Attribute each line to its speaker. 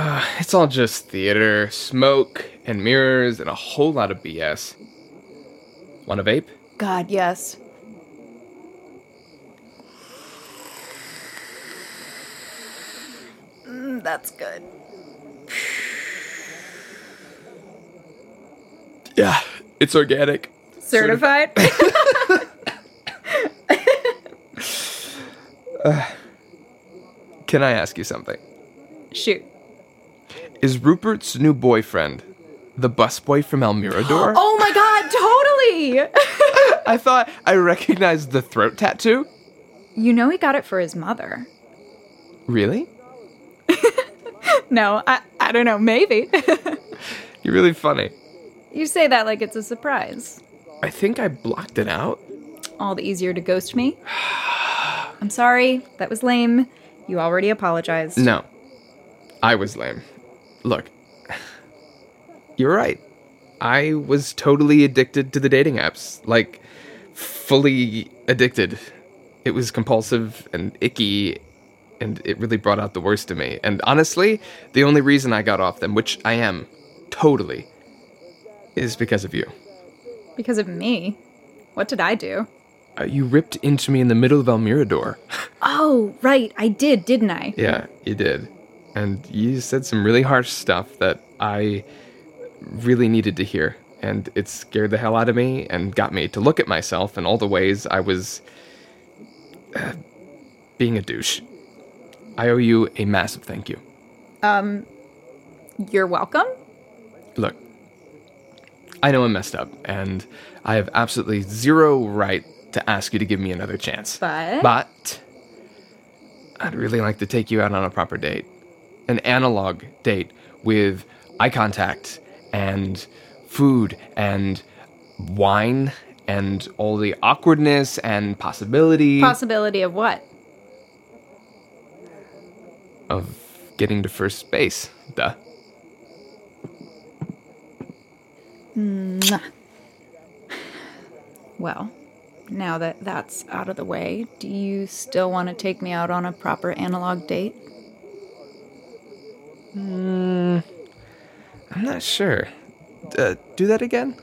Speaker 1: Uh, it's all just theater, smoke, and mirrors, and a whole lot of BS. Want a vape?
Speaker 2: God, yes. Mm, that's good.
Speaker 1: Yeah, it's organic.
Speaker 2: Certified?
Speaker 1: Can I ask you something?
Speaker 2: Shoot.
Speaker 1: Is Rupert's new boyfriend the busboy from El Mirador?
Speaker 2: Oh my god, totally!
Speaker 1: I thought I recognized the throat tattoo.
Speaker 2: you know he got it for his mother.
Speaker 1: Really?
Speaker 2: No, I, I don't know, maybe.
Speaker 1: You're really funny.
Speaker 2: you say that like it's a surprise.
Speaker 1: I think I blocked it out.
Speaker 2: All the easier to ghost me. I'm sorry, that was lame. You already apologized.
Speaker 1: No. I was lame. Look, you're right. I was totally addicted to the dating apps. Like, fully addicted. It was compulsive and icky, and it really brought out the worst in me. And honestly, the only reason I got off them, which I am, totally, is because of you.
Speaker 2: Because of me. What did I do?
Speaker 1: Uh, you ripped into me in the middle of El Mirador.
Speaker 2: Oh, right, I did, didn't I?
Speaker 1: Yeah, you did. And you said some really harsh stuff that I really needed to hear. And it scared the hell out of me and got me to look at myself and all the ways I was uh, being a douche. I owe you a massive thank you.
Speaker 2: Um, you're welcome?
Speaker 1: Look, I know I messed up, and I have absolutely zero right to ask you to give me another chance.
Speaker 2: But?
Speaker 1: But I'd really like to take you out on a proper date. An analog date with eye contact and food and wine and all the awkwardness and possibility
Speaker 2: Possibility of what?
Speaker 1: of getting to first base. Duh.
Speaker 2: Well, now that that's out of the way, do you still want to take me out on a proper analog date?
Speaker 1: I'm not sure. Uh, do that again?